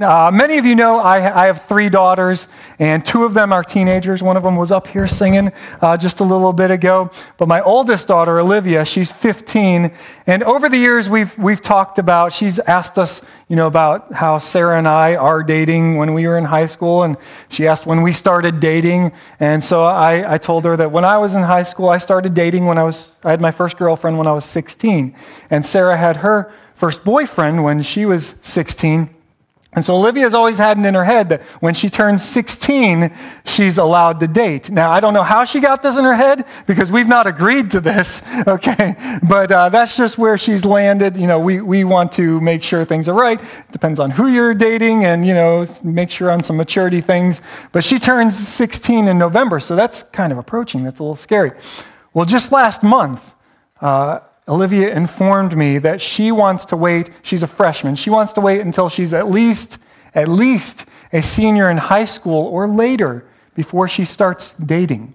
Uh, many of you know I, I, have three daughters, and two of them are teenagers. One of them was up here singing uh, just a little bit ago. But my oldest daughter, Olivia, she's 15. And over the years, we've, we've talked about, she's asked us, you know, about how Sarah and I are dating when we were in high school. And she asked when we started dating. And so I, I told her that when I was in high school, I started dating when I was, I had my first girlfriend when I was 16. And Sarah had her first boyfriend when she was 16. And so Olivia's always had it in her head that when she turns 16, she's allowed to date. Now, I don't know how she got this in her head because we've not agreed to this, okay? But uh, that's just where she's landed. You know, we, we want to make sure things are right. Depends on who you're dating and, you know, make sure on some maturity things. But she turns 16 in November, so that's kind of approaching. That's a little scary. Well, just last month, uh, Olivia informed me that she wants to wait, she's a freshman, she wants to wait until she's at least, at least a senior in high school or later before she starts dating.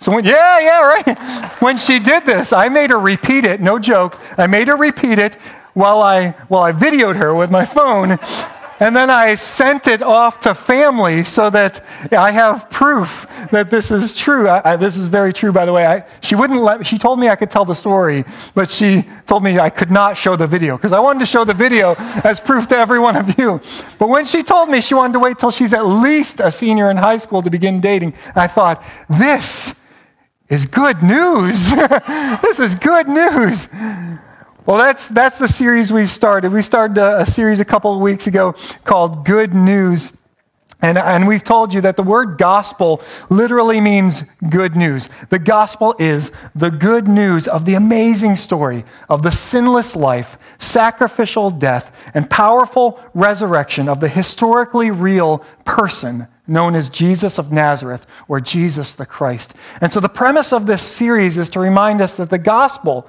So, when, yeah, yeah, right. When she did this, I made her repeat it, no joke. I made her repeat it while I, while I videoed her with my phone. And then I sent it off to family so that I have proof that this is true. I, I, this is very true, by the way. I, she wouldn't let, she told me I could tell the story, but she told me I could not show the video because I wanted to show the video as proof to every one of you. But when she told me she wanted to wait till she's at least a senior in high school to begin dating, I thought, this is good news. this is good news. Well, that's, that's the series we've started. We started a, a series a couple of weeks ago called Good News. And, and we've told you that the word gospel literally means good news. The gospel is the good news of the amazing story of the sinless life, sacrificial death, and powerful resurrection of the historically real person known as Jesus of Nazareth or Jesus the Christ. And so the premise of this series is to remind us that the gospel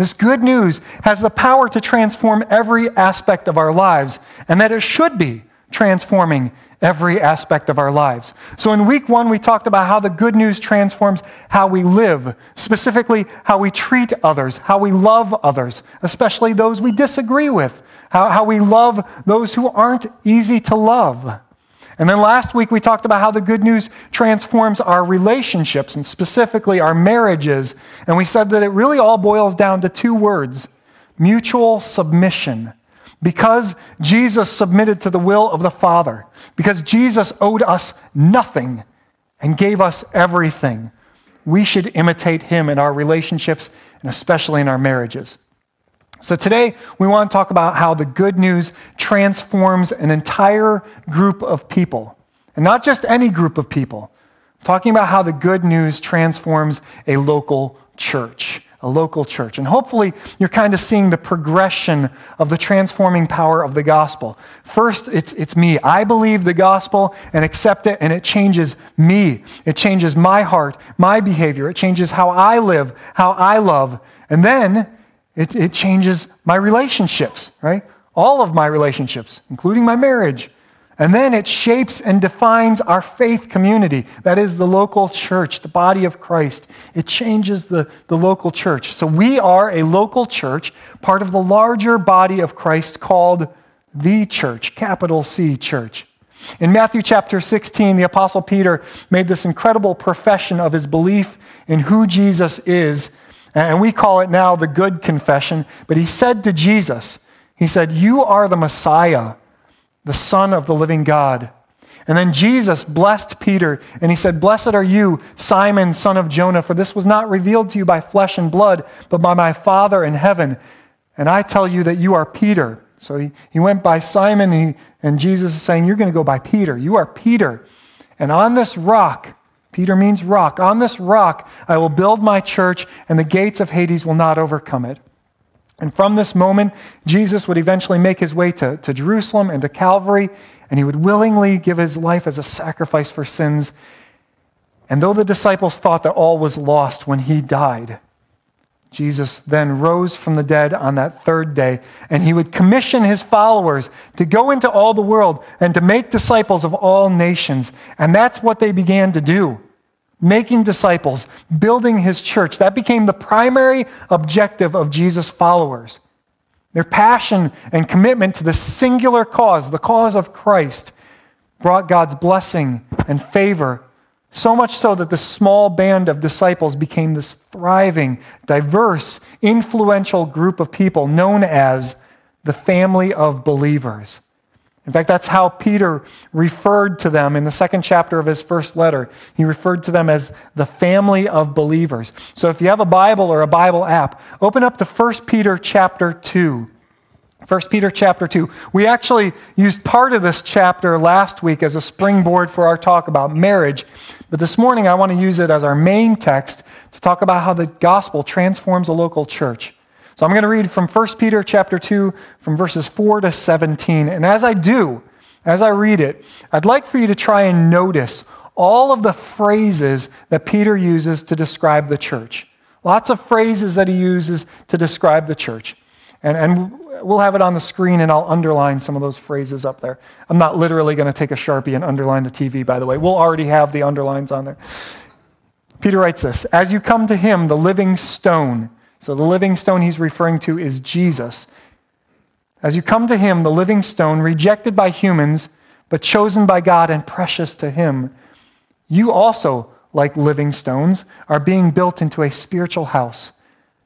this good news has the power to transform every aspect of our lives, and that it should be transforming every aspect of our lives. So, in week one, we talked about how the good news transforms how we live, specifically how we treat others, how we love others, especially those we disagree with, how, how we love those who aren't easy to love. And then last week we talked about how the good news transforms our relationships and specifically our marriages. And we said that it really all boils down to two words mutual submission. Because Jesus submitted to the will of the Father, because Jesus owed us nothing and gave us everything, we should imitate him in our relationships and especially in our marriages. So today we want to talk about how the good news transforms an entire group of people. And not just any group of people. I'm talking about how the good news transforms a local church. A local church. And hopefully, you're kind of seeing the progression of the transforming power of the gospel. First, it's, it's me. I believe the gospel and accept it, and it changes me. It changes my heart, my behavior. It changes how I live, how I love. And then it, it changes my relationships, right? All of my relationships, including my marriage. And then it shapes and defines our faith community. That is the local church, the body of Christ. It changes the, the local church. So we are a local church, part of the larger body of Christ called the church, capital C church. In Matthew chapter 16, the Apostle Peter made this incredible profession of his belief in who Jesus is and we call it now the good confession. But he said to Jesus, He said, You are the Messiah, the Son of the living God. And then Jesus blessed Peter, and he said, Blessed are you, Simon, son of Jonah, for this was not revealed to you by flesh and blood, but by my Father in heaven. And I tell you that you are Peter. So he, he went by Simon, and, he, and Jesus is saying, You're going to go by Peter. You are Peter. And on this rock, Peter means rock. On this rock I will build my church, and the gates of Hades will not overcome it. And from this moment, Jesus would eventually make his way to, to Jerusalem and to Calvary, and he would willingly give his life as a sacrifice for sins. And though the disciples thought that all was lost when he died, Jesus then rose from the dead on that third day, and he would commission his followers to go into all the world and to make disciples of all nations. And that's what they began to do making disciples, building his church. That became the primary objective of Jesus' followers. Their passion and commitment to the singular cause, the cause of Christ, brought God's blessing and favor, so much so that the small band of disciples became this thriving, diverse, influential group of people known as the family of believers. In fact, that's how Peter referred to them in the second chapter of his first letter. He referred to them as the family of believers. So if you have a Bible or a Bible app, open up to 1 Peter chapter 2. 1 Peter chapter 2. We actually used part of this chapter last week as a springboard for our talk about marriage, but this morning I want to use it as our main text to talk about how the gospel transforms a local church. So I'm going to read from 1 Peter chapter 2 from verses 4 to 17. And as I do, as I read it, I'd like for you to try and notice all of the phrases that Peter uses to describe the church. Lots of phrases that he uses to describe the church. And, and we'll have it on the screen and I'll underline some of those phrases up there. I'm not literally going to take a Sharpie and underline the TV, by the way. We'll already have the underlines on there. Peter writes this As you come to him, the living stone, so the living stone he's referring to is Jesus. As you come to him, the living stone, rejected by humans, but chosen by God and precious to him, you also, like living stones, are being built into a spiritual house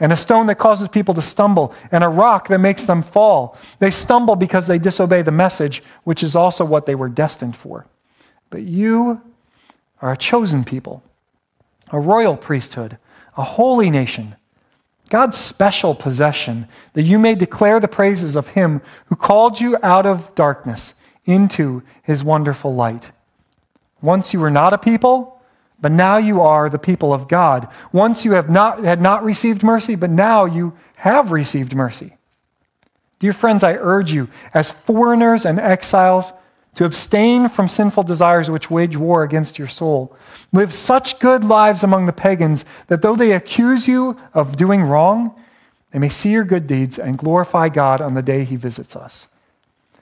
and a stone that causes people to stumble, and a rock that makes them fall. They stumble because they disobey the message, which is also what they were destined for. But you are a chosen people, a royal priesthood, a holy nation God's special possession, that you may declare the praises of him who called you out of darkness into his wonderful light. Once you were not a people, but now you are the people of God. Once you have not, had not received mercy, but now you have received mercy. Dear friends, I urge you, as foreigners and exiles, to abstain from sinful desires which wage war against your soul. Live such good lives among the pagans that though they accuse you of doing wrong, they may see your good deeds and glorify God on the day he visits us.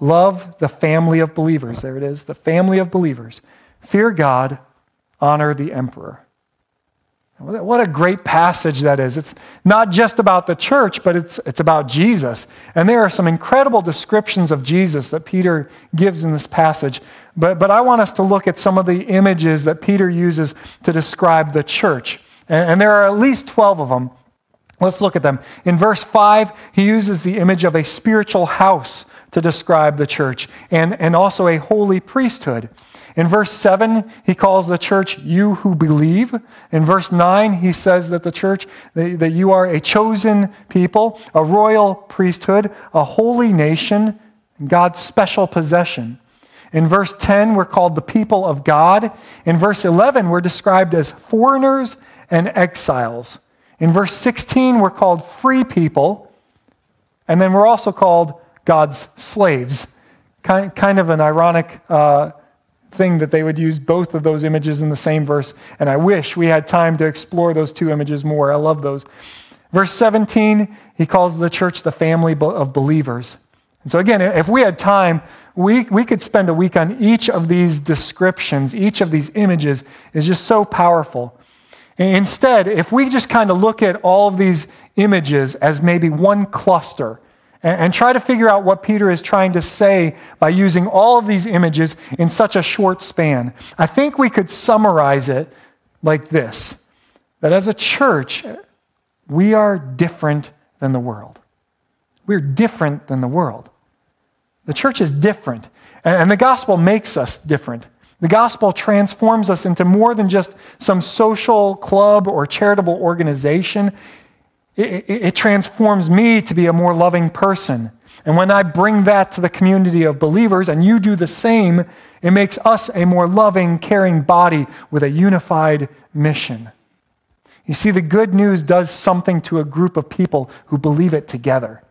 Love the family of believers. There it is, the family of believers. Fear God, honor the emperor. What a great passage that is. It's not just about the church, but it's, it's about Jesus. And there are some incredible descriptions of Jesus that Peter gives in this passage. But, but I want us to look at some of the images that Peter uses to describe the church. And, and there are at least 12 of them. Let's look at them. In verse 5, he uses the image of a spiritual house to describe the church and, and also a holy priesthood. In verse 7, he calls the church you who believe. In verse 9, he says that the church, that you are a chosen people, a royal priesthood, a holy nation, God's special possession. In verse 10, we're called the people of God. In verse 11, we're described as foreigners and exiles. In verse 16, we're called free people. And then we're also called God's slaves. Kind, kind of an ironic uh, thing that they would use both of those images in the same verse. And I wish we had time to explore those two images more. I love those. Verse 17, he calls the church the family of believers. And so, again, if we had time, we, we could spend a week on each of these descriptions, each of these images is just so powerful. Instead, if we just kind of look at all of these images as maybe one cluster, and, try to figure out what Peter is trying to say by using all of these images in such a short span. I think we could summarize it like this that as a church, we are different than the world. We're different than the world. The church is different, and the gospel makes us different. The gospel transforms us into more than just some social club or charitable organization. It, it, it, transforms me to be a more loving person. And when I bring that to the community of believers and you do the same, it makes us a more loving, caring body with a unified mission. You see, the good news does something to a group of people who believe it together.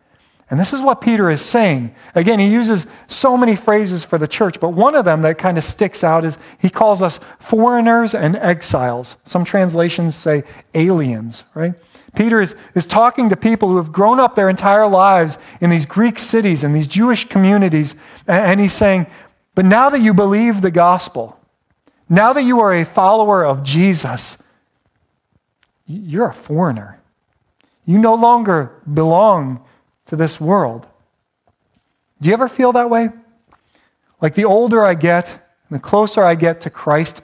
And this is what Peter is saying. Again, he uses so many phrases for the church, but one of them that kind of sticks out is he calls us foreigners and exiles. Some translations say aliens, right? Peter is, is talking to people who have grown up their entire lives in these Greek cities and these Jewish communities, and he's saying, But now that you believe the gospel, now that you are a follower of Jesus, you're a foreigner. You no longer belong to this world. Do you ever feel that way? Like the older I get, the closer I get to Christ,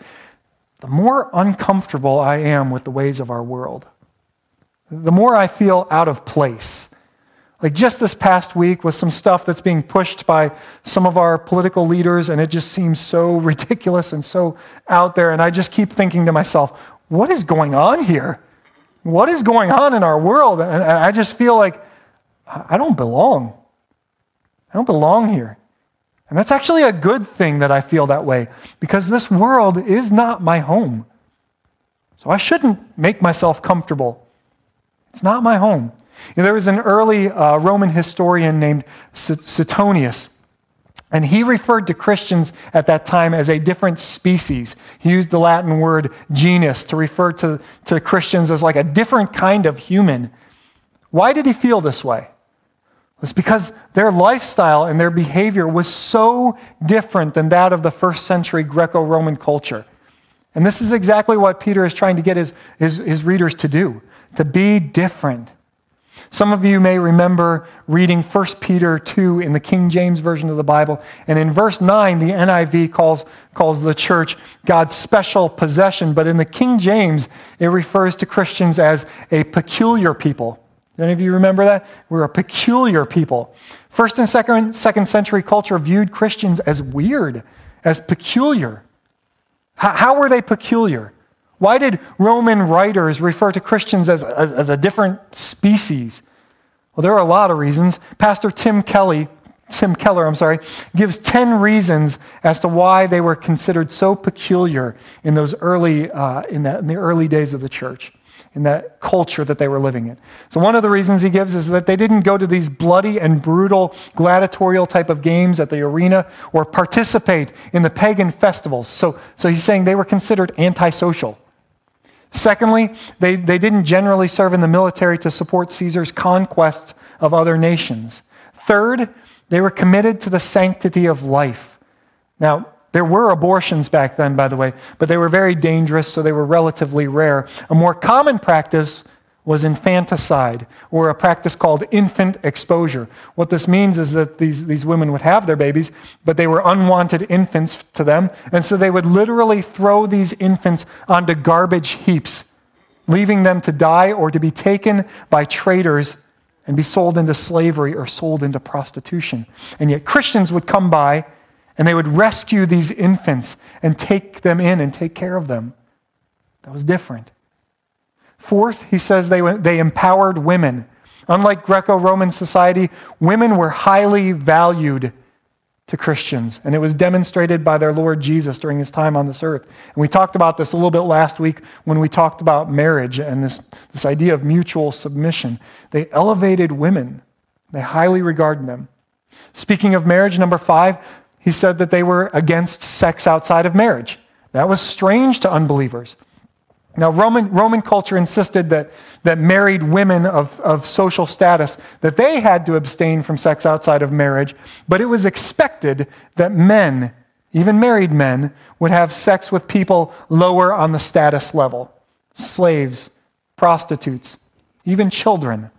the more uncomfortable I am with the ways of our world. The more I feel out of place. Like just this past week with some stuff that's being pushed by some of our political leaders, and it just seems so ridiculous and so out there. And I just keep thinking to myself, what is going on here? What is going on in our world? And I just feel like I don't belong. I don't belong here. And that's actually a good thing that I feel that way because this world is not my home. So I shouldn't make myself comfortable. It's not my home. You know, there was an early uh, Roman historian named Suetonius, and he referred to Christians at that time as a different species. He used the Latin word genus to refer to, to Christians as like a different kind of human. Why did he feel this way? was because their lifestyle and their behavior was so different than that of the first century Greco Roman culture. And this is exactly what Peter is trying to get his, his, his, readers to do to be different. Some of you may remember reading 1 Peter 2 in the King James Version of the Bible. And in verse 9, the NIV calls, calls the church God's special possession. But in the King James, it refers to Christians as a peculiar people. Do any of you remember that? We're a peculiar people. First and second, second century culture viewed Christians as weird, as peculiar. How, how were they peculiar? Why did Roman writers refer to Christians as, as, as a different species? Well, there are a lot of reasons. Pastor Tim Kelly, Tim Keller, I'm sorry, gives 10 reasons as to why they were considered so peculiar in those early, uh, in, that, in the early days of the church in that culture that they were living in. So, one of the reasons he gives is that they didn't go to these bloody and brutal gladiatorial type of games at the arena or participate in the pagan festivals. So, so he's saying they were considered antisocial. Secondly, they, they didn't generally serve in the military to support Caesar's conquest of other nations. Third, they were committed to the sanctity of life. Now, there were abortions back then, by the way, but they were very dangerous, so they were relatively rare. A more common practice was infanticide, or a practice called infant exposure. What this means is that these, these women would have their babies, but they were unwanted infants to them, and so they would literally throw these infants onto garbage heaps, leaving them to die or to be taken by traders and be sold into slavery or sold into prostitution. And yet Christians would come by and they would rescue these infants and take them in and take care of them. That was different. Fourth, he says they, they empowered women. Unlike Greco Roman society, women were highly valued to Christians, and it was demonstrated by their Lord Jesus during his time on this earth. And we talked about this a little bit last week when we talked about marriage and this, this idea of mutual submission. They elevated women, they highly regarded them. Speaking of marriage, number five, he said that they were against sex outside of marriage. That was strange to unbelievers. Now, Roman, Roman culture insisted that, that married women of, of social status, that they had to abstain from sex outside of marriage, but it was expected that men, even married men, would have sex with people lower on the status level slaves, prostitutes, even children.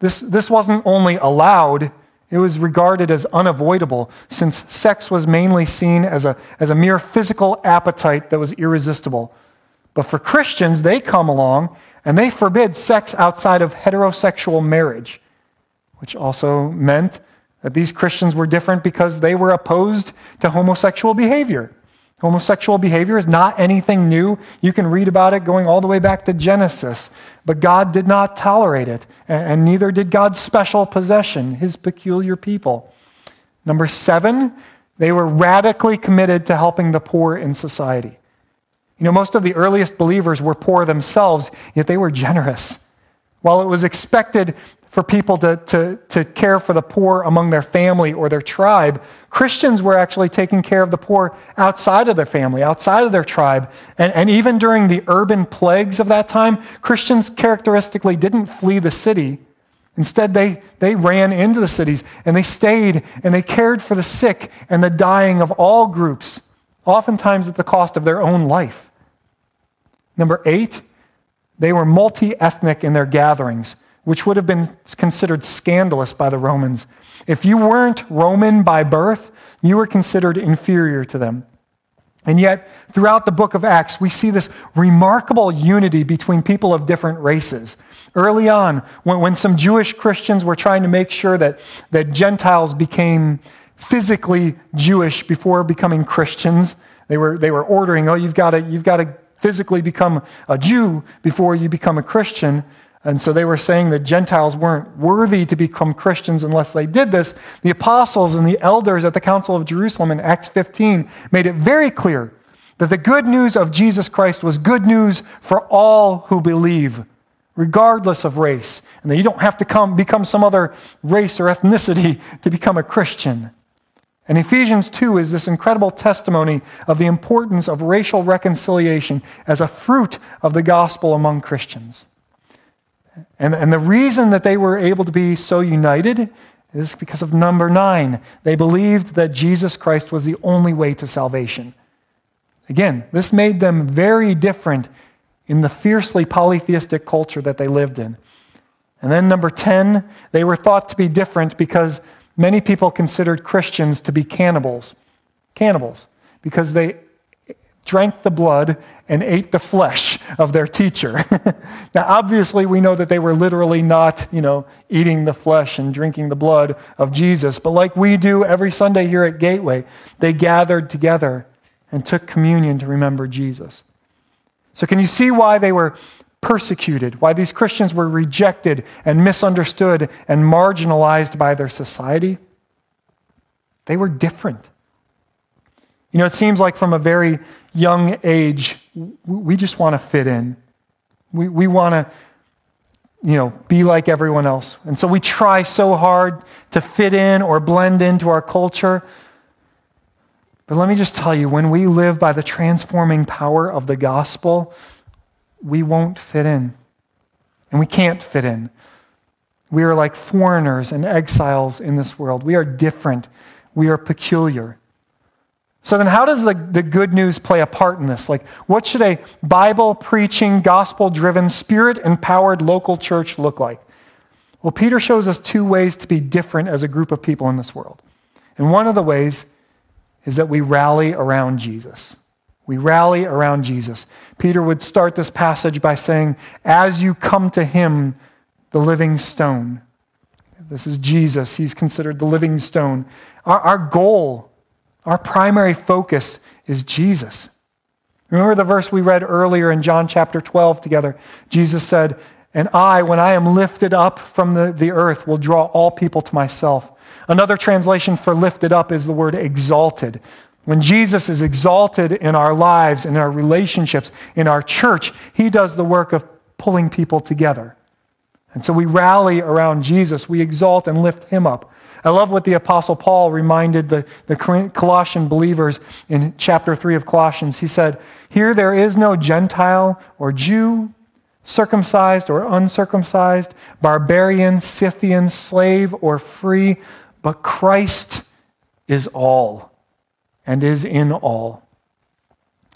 This, this wasn't only allowed, it was regarded as unavoidable since sex was mainly seen as a, as a mere physical appetite that was irresistible. But for Christians, they come along and they forbid sex outside of heterosexual marriage, which also meant that these Christians were different because they were opposed to homosexual behavior. Homosexual behavior is not anything new. You can read about it going all the way back to Genesis. But God did not tolerate it, and neither did God's special possession, his peculiar people. Number seven, they were radically committed to helping the poor in society. You know, most of the earliest believers were poor themselves, yet they were generous. While it was expected for people to, to, to care for the poor among their family or their tribe, Christians were actually taking care of the poor outside of their family, outside of their tribe. And, and even during the urban plagues of that time, Christians characteristically didn't flee the city. Instead, they, they ran into the cities and they stayed and they cared for the sick and the dying of all groups, oftentimes at the cost of their own life. Number eight, they were multi ethnic in their gatherings which would have been considered scandalous by the Romans. If you weren't Roman by birth, you were considered inferior to them. And yet, throughout the book of Acts, we see this remarkable unity between people of different races. Early on, when, when some Jewish Christians were trying to make sure that, that Gentiles became physically Jewish before becoming Christians, they were, they were ordering, oh, you've got to, you've got to physically become a Jew before you become a Christian. And so they were saying that Gentiles weren't worthy to become Christians unless they did this. The apostles and the elders at the Council of Jerusalem in Acts 15 made it very clear that the good news of Jesus Christ was good news for all who believe, regardless of race, and that you don't have to come, become some other race or ethnicity to become a Christian. And Ephesians 2 is this incredible testimony of the importance of racial reconciliation as a fruit of the gospel among Christians. And, and the reason that they were able to be so united is because of number nine. They believed that Jesus Christ was the only way to salvation. Again, this made them very different in the fiercely polytheistic culture that they lived in. And then, number 10, they were thought to be different because many people considered Christians to be cannibals. Cannibals. Because they drank the blood and ate the flesh of their teacher. now, obviously, we know that they were literally not, you know, eating the flesh and drinking the blood of Jesus, but like we do every Sunday here at Gateway, they gathered together and took communion to remember Jesus. So, can you see why they were persecuted, why these Christians were rejected and misunderstood and marginalized by their society? They were different. You know, it seems like from a very young age, we just want to fit in. We, we want to, you know, be like everyone else. And so we try so hard to fit in or blend into our culture. But let me just tell you, when we live by the transforming power of the gospel, we won't fit in. And we can't fit in. We are like foreigners and exiles in this world. We are different. We are peculiar. So then, how does the, the good news play a part in this? Like, what should a Bible preaching, gospel driven, spirit empowered local church look like? Well, Peter shows us two ways to be different as a group of people in this world. And one of the ways is that we rally around Jesus. We rally around Jesus. Peter would start this passage by saying, As you come to him, the living stone. This is Jesus. He's considered the living stone. Our, our goal our primary focus is Jesus. Remember the verse we read earlier in John chapter 12 together? Jesus said, And I, when I am lifted up from the, the earth, will draw all people to myself. Another translation for lifted up is the word exalted. When Jesus is exalted in our lives, in our relationships, in our church, he does the work of pulling people together. And so we rally around Jesus. We exalt and lift him up. I love what the Apostle Paul reminded the, the Colossian believers in chapter 3 of Colossians. He said, Here there is no Gentile or Jew, circumcised or uncircumcised, barbarian, Scythian, slave or free, but Christ is all and is in all.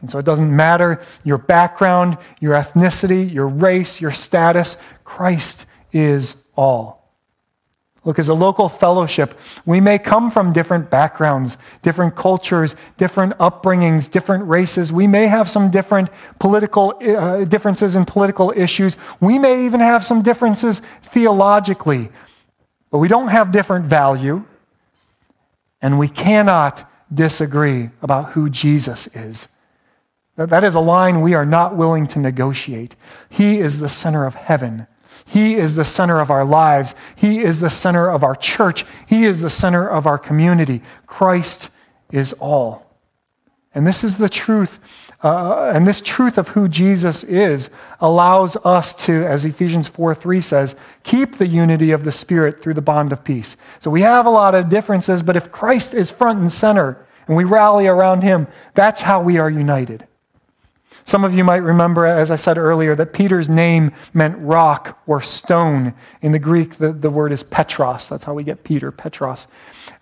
And so it doesn't matter your background, your ethnicity, your race, your status, Christ is all. Look, as a local fellowship, we may come from different backgrounds, different cultures, different upbringings, different races. We may have some different political uh, differences in political issues. We may even have some differences theologically. But we don't have different value. And we cannot disagree about who Jesus is. That is a line we are not willing to negotiate. He is the center of heaven. He is the center of our lives. He is the center of our church. He is the center of our community. Christ is all. And this is the truth. Uh, and this truth of who Jesus is allows us to, as Ephesians 4 3 says, keep the unity of the Spirit through the bond of peace. So we have a lot of differences, but if Christ is front and center and we rally around him, that's how we are united. Some of you might remember, as I said earlier, that Peter's name meant rock or stone. In the Greek, the, the word is Petros. That's how we get Peter, Petros.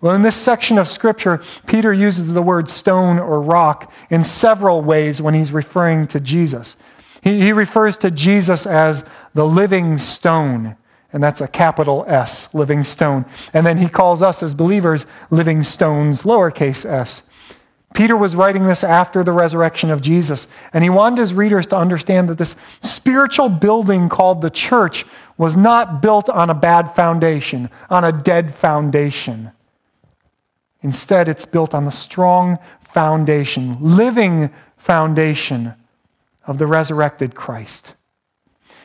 Well, in this section of Scripture, Peter uses the word stone or rock in several ways when he's referring to Jesus. He, he refers to Jesus as the living stone. And that's a capital S, living stone. And then he calls us as believers living stones, lowercase s. Peter was writing this after the resurrection of Jesus, and he wanted his readers to understand that this spiritual building called the church was not built on a bad foundation, on a dead foundation. Instead, it's built on the strong foundation, living foundation of the resurrected Christ.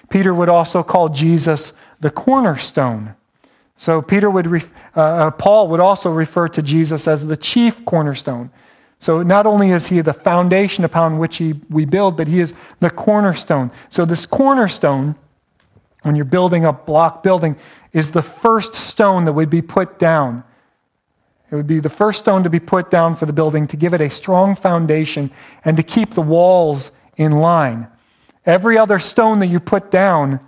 Peter would also call Jesus the cornerstone. So Peter would, uh, uh, Paul would also refer to Jesus as the chief cornerstone. So not only is he the foundation upon which he, we build, but he is the cornerstone. So this cornerstone, when you're building a block building, is the first stone that would be put down. It would be the first stone to be put down for the building to give it a strong foundation and to keep the walls in line. Every other stone that you put down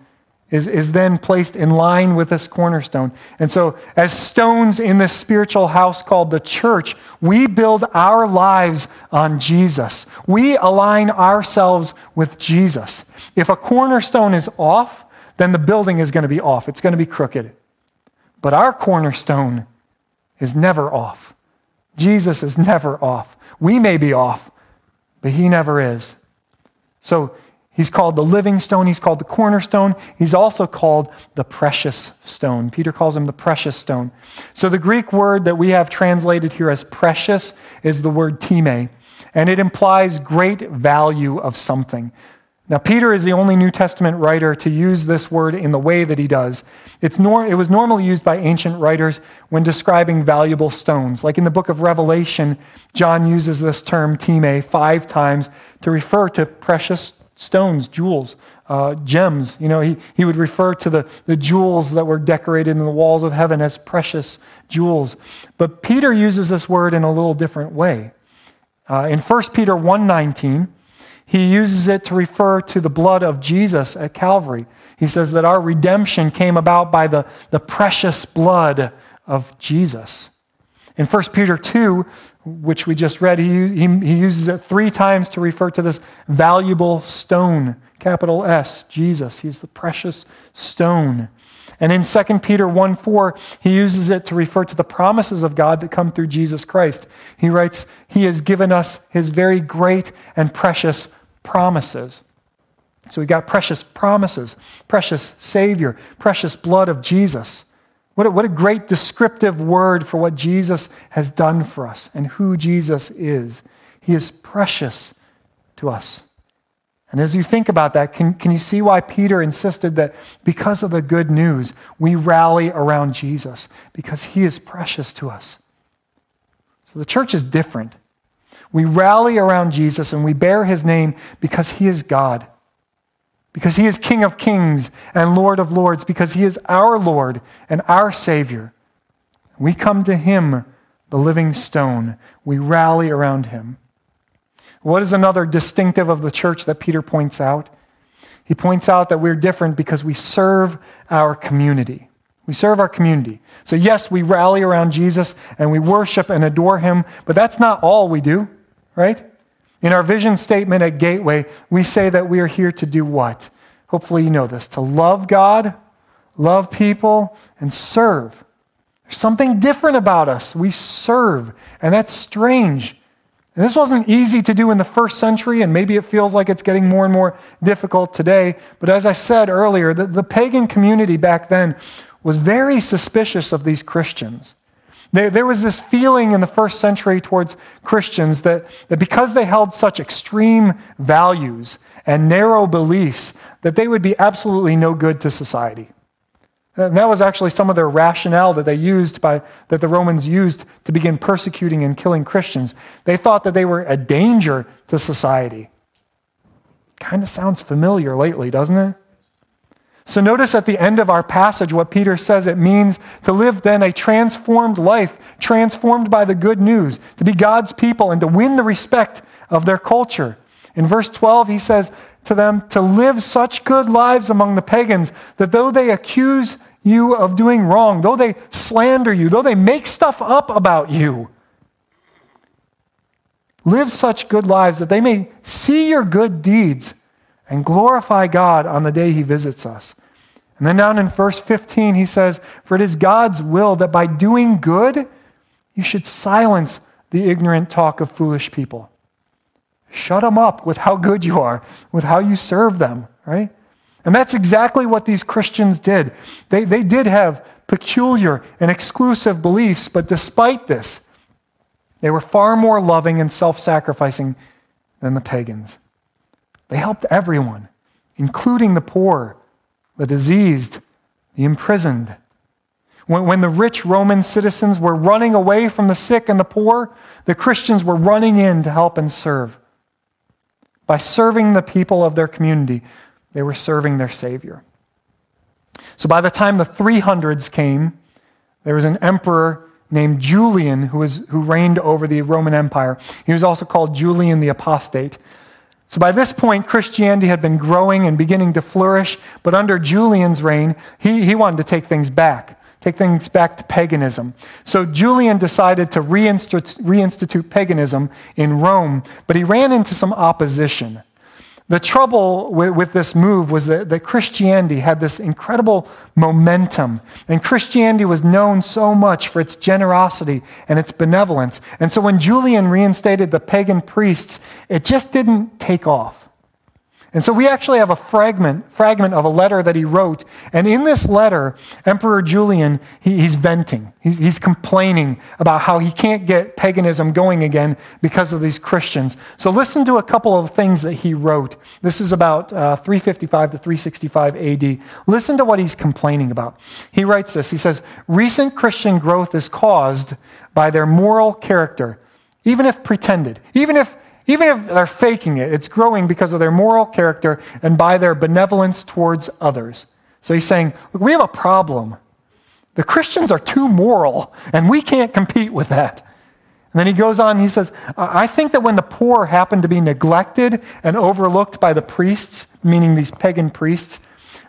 is, is then placed in line with this cornerstone. And so, as stones in this spiritual house called the church, we build our lives on Jesus. We align ourselves with Jesus. If a cornerstone is off, then the building is going to be off, it's going to be crooked. But our cornerstone is never off. Jesus is never off. We may be off, but he never is. So He's called the living stone. He's called the cornerstone. He's also called the precious stone. Peter calls him the precious stone. So the Greek word that we have translated here as precious is the word time, and it implies great value of something. Now, Peter is the only New Testament writer to use this word in the way that he does. Nor- it was normally used by ancient writers when describing valuable stones. Like in the book of Revelation, John uses this term, time, five times to refer to precious stones, jewels, uh, gems. You know, he, he would refer to the, the jewels that were decorated in the walls of heaven as precious jewels. But Peter uses this word in a little different way. Uh, in 1 Peter 1.19, he uses it to refer to the blood of Jesus at Calvary. He says that our redemption came about by the, the precious blood of Jesus. In 1 Peter 2, which we just read, he, he, he, uses it three times to refer to this valuable stone, capital S, Jesus. He's the precious stone. And in 2 Peter 1 4, he uses it to refer to the promises of God that come through Jesus Christ. He writes, He has given us His very great and precious promises. So we've got precious promises, precious Savior, precious blood of Jesus. What a, what a great descriptive word for what Jesus has done for us and who Jesus is. He is precious to us. And as you think about that, can, can you see why Peter insisted that because of the good news, we rally around Jesus? Because he is precious to us. So the church is different. We rally around Jesus and we bear his name because he is God because he is King of kings and Lord of lords, because he is our Lord and our Savior. We come to him, the living stone. We rally around him. What is another distinctive of the church that Peter points out? He points out that we're different because we serve our community. We serve our community. So, yes, we rally around Jesus and we worship and adore him, but that's not all we do, right? In our vision statement at Gateway, we say that we are here to do what? Hopefully, you know this to love God, love people, and serve. There's something different about us. We serve, and that's strange. And this wasn't easy to do in the first century, and maybe it feels like it's getting more and more difficult today. But as I said earlier, the, the pagan community back then was very suspicious of these Christians. There, there was this feeling in the first century towards Christians that, that because they held such extreme values and narrow beliefs, that they would be absolutely no good to society. And that was actually some of their rationale that they used by that the Romans used to begin persecuting and killing Christians. They thought that they were a danger to society. Kind of sounds familiar lately, doesn't it? So notice at the end of our passage what Peter says it means to live then a transformed life, transformed by the good news, to be God's people and to win the respect of their culture. In verse 12, he says to them to live such good lives among the pagans that though they accuse you of doing wrong, though they slander you, though they make stuff up about you, live such good lives that they may see your good deeds and glorify God on the day he visits us. And then down in verse 15, he says, For it is God's will that by doing good, you should silence the ignorant talk of foolish people. Shut them up with how good you are, with how you serve them, right? And that's exactly what these Christians did. They, they did have peculiar and exclusive beliefs, but despite this, they were far more loving and self sacrificing than the pagans. They helped everyone, including the poor, the diseased, the imprisoned. When, when the rich Roman citizens were running away from the sick and the poor, the Christians were running in to help and serve. By serving the people of their community, they were serving their Savior. So by the time the 300s came, there was an emperor named Julian who, was, who reigned over the Roman Empire. He was also called Julian the Apostate. So by this point, Christianity had been growing and beginning to flourish, but under Julian's reign, he, he wanted to take things back, take things back to paganism. So Julian decided to reinstitute, reinstitute paganism in Rome, but he ran into some opposition. The trouble with, with, this move was that, that Christianity had this incredible momentum. And Christianity was known so much for its generosity and its benevolence. And so when Julian reinstated the pagan priests, it just didn't take off. And so we actually have a fragment, fragment of a letter that he wrote. And in this letter, Emperor Julian, he, he's venting. He's, he's, complaining about how he can't get paganism going again because of these Christians. So listen to a couple of things that he wrote. This is about uh, 355 to 365 AD. Listen to what he's complaining about. He writes this He says, Recent Christian growth is caused by their moral character, even if pretended, even if even if they're faking it, it's growing because of their moral character and by their benevolence towards others. So he's saying, look, we have a problem. The Christians are too moral, and we can't compete with that. And then he goes on, he says, I think that when the poor happen to be neglected and overlooked by the priests, meaning these pagan priests,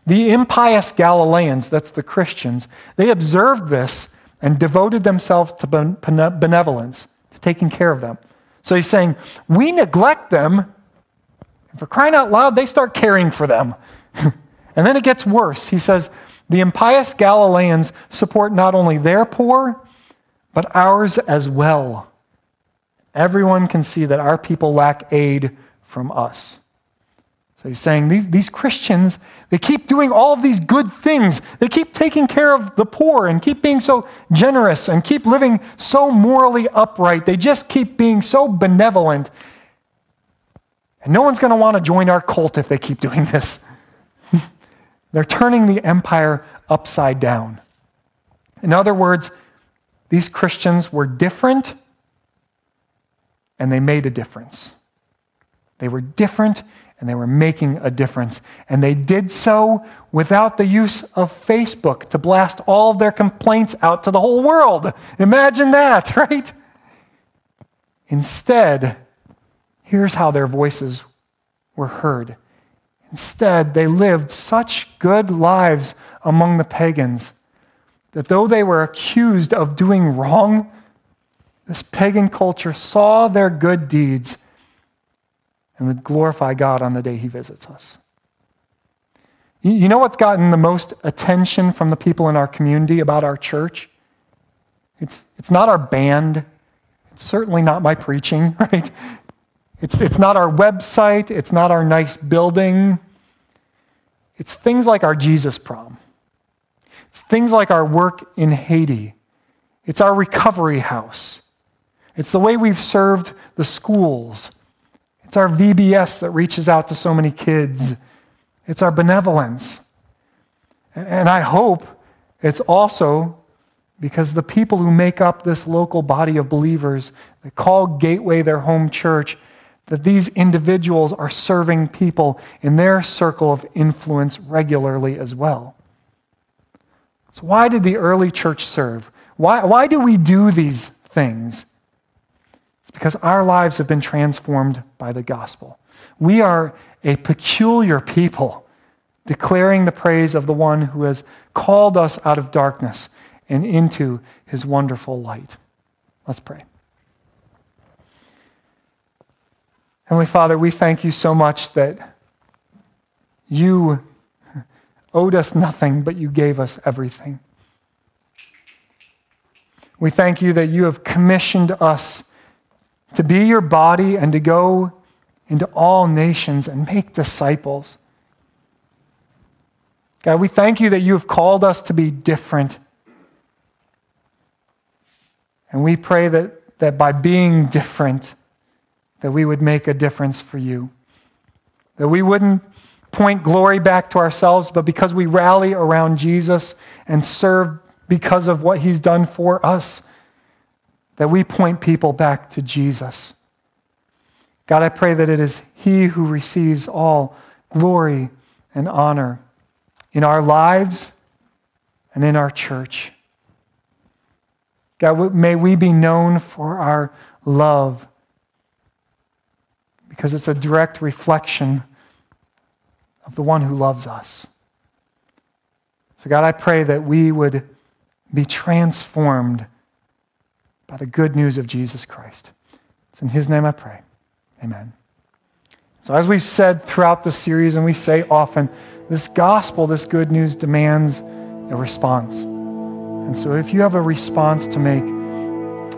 the impious Galileans, that's the Christians, they observed this and devoted themselves to benevolence, to taking care of them. So he's saying, we neglect them. And for crying out loud, they start caring for them. and then it gets worse. He says, the impious Galileans support not only their poor, but ours as well. Everyone can see that our people lack aid from us. So he's saying these, these Christians, they keep doing all of these good things. They keep taking care of the poor and keep being so generous and keep living so morally upright. They just keep being so benevolent. And no one's going to want to join our cult if they keep doing this. They're turning the empire upside down. In other words, these Christians were different and they made a difference. They were different and they were making a difference. And they did so without the use of Facebook to blast all of their complaints out to the whole world. Imagine that, right? Instead, here's how their voices were heard. Instead, they lived such good lives among the pagans that though they were accused of doing wrong, this pagan culture saw their good deeds and would glorify God on the day he visits us. You know what's gotten the most attention from the people in our community about our church? It's, it's not our band. It's certainly not my preaching, right? It's, it's not our website. It's not our nice building. It's things like our Jesus prom. It's things like our work in Haiti It's our recovery house. It's the way we've served the schools. It's our VBS that reaches out to so many kids. It's our benevolence. And I hope it's also because the people who make up this local body of believers that call Gateway their home church, that these individuals are serving people in their circle of influence regularly as well. So, why did the early church serve? Why, why do we do these things? Because our lives have been transformed by the gospel. We are a peculiar people declaring the praise of the one who has called us out of darkness and into his wonderful light. Let's pray. Heavenly Father, we thank you so much that you owed us nothing, but you gave us everything. We thank you that you have commissioned us to be your body and to go into all nations and make disciples. God, we thank you that you have called us to be different. And we pray that, that by being different, that we would make a difference for you. That we wouldn't point glory back to ourselves, but because we rally around Jesus and serve because of what he's done for us, that we point people back to Jesus. God, I pray that it is he who receives all glory and honor in our lives and in our church. God, may we be known for our love because it's a direct reflection of the one who loves us. So, God, I pray that we would be transformed by the good news of Jesus Christ. It's in His name I pray. Amen. So, as we've said throughout the series, and we say often, this gospel, this good news, demands a response. And so, if you have a response to make,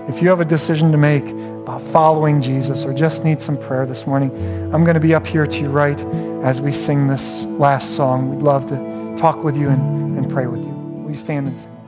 if you have a decision to make about following Jesus or just need some prayer this morning, I'm going to be up here to your right as we sing this last song. We'd love to talk with you and, and pray with you. Will you stand and sing?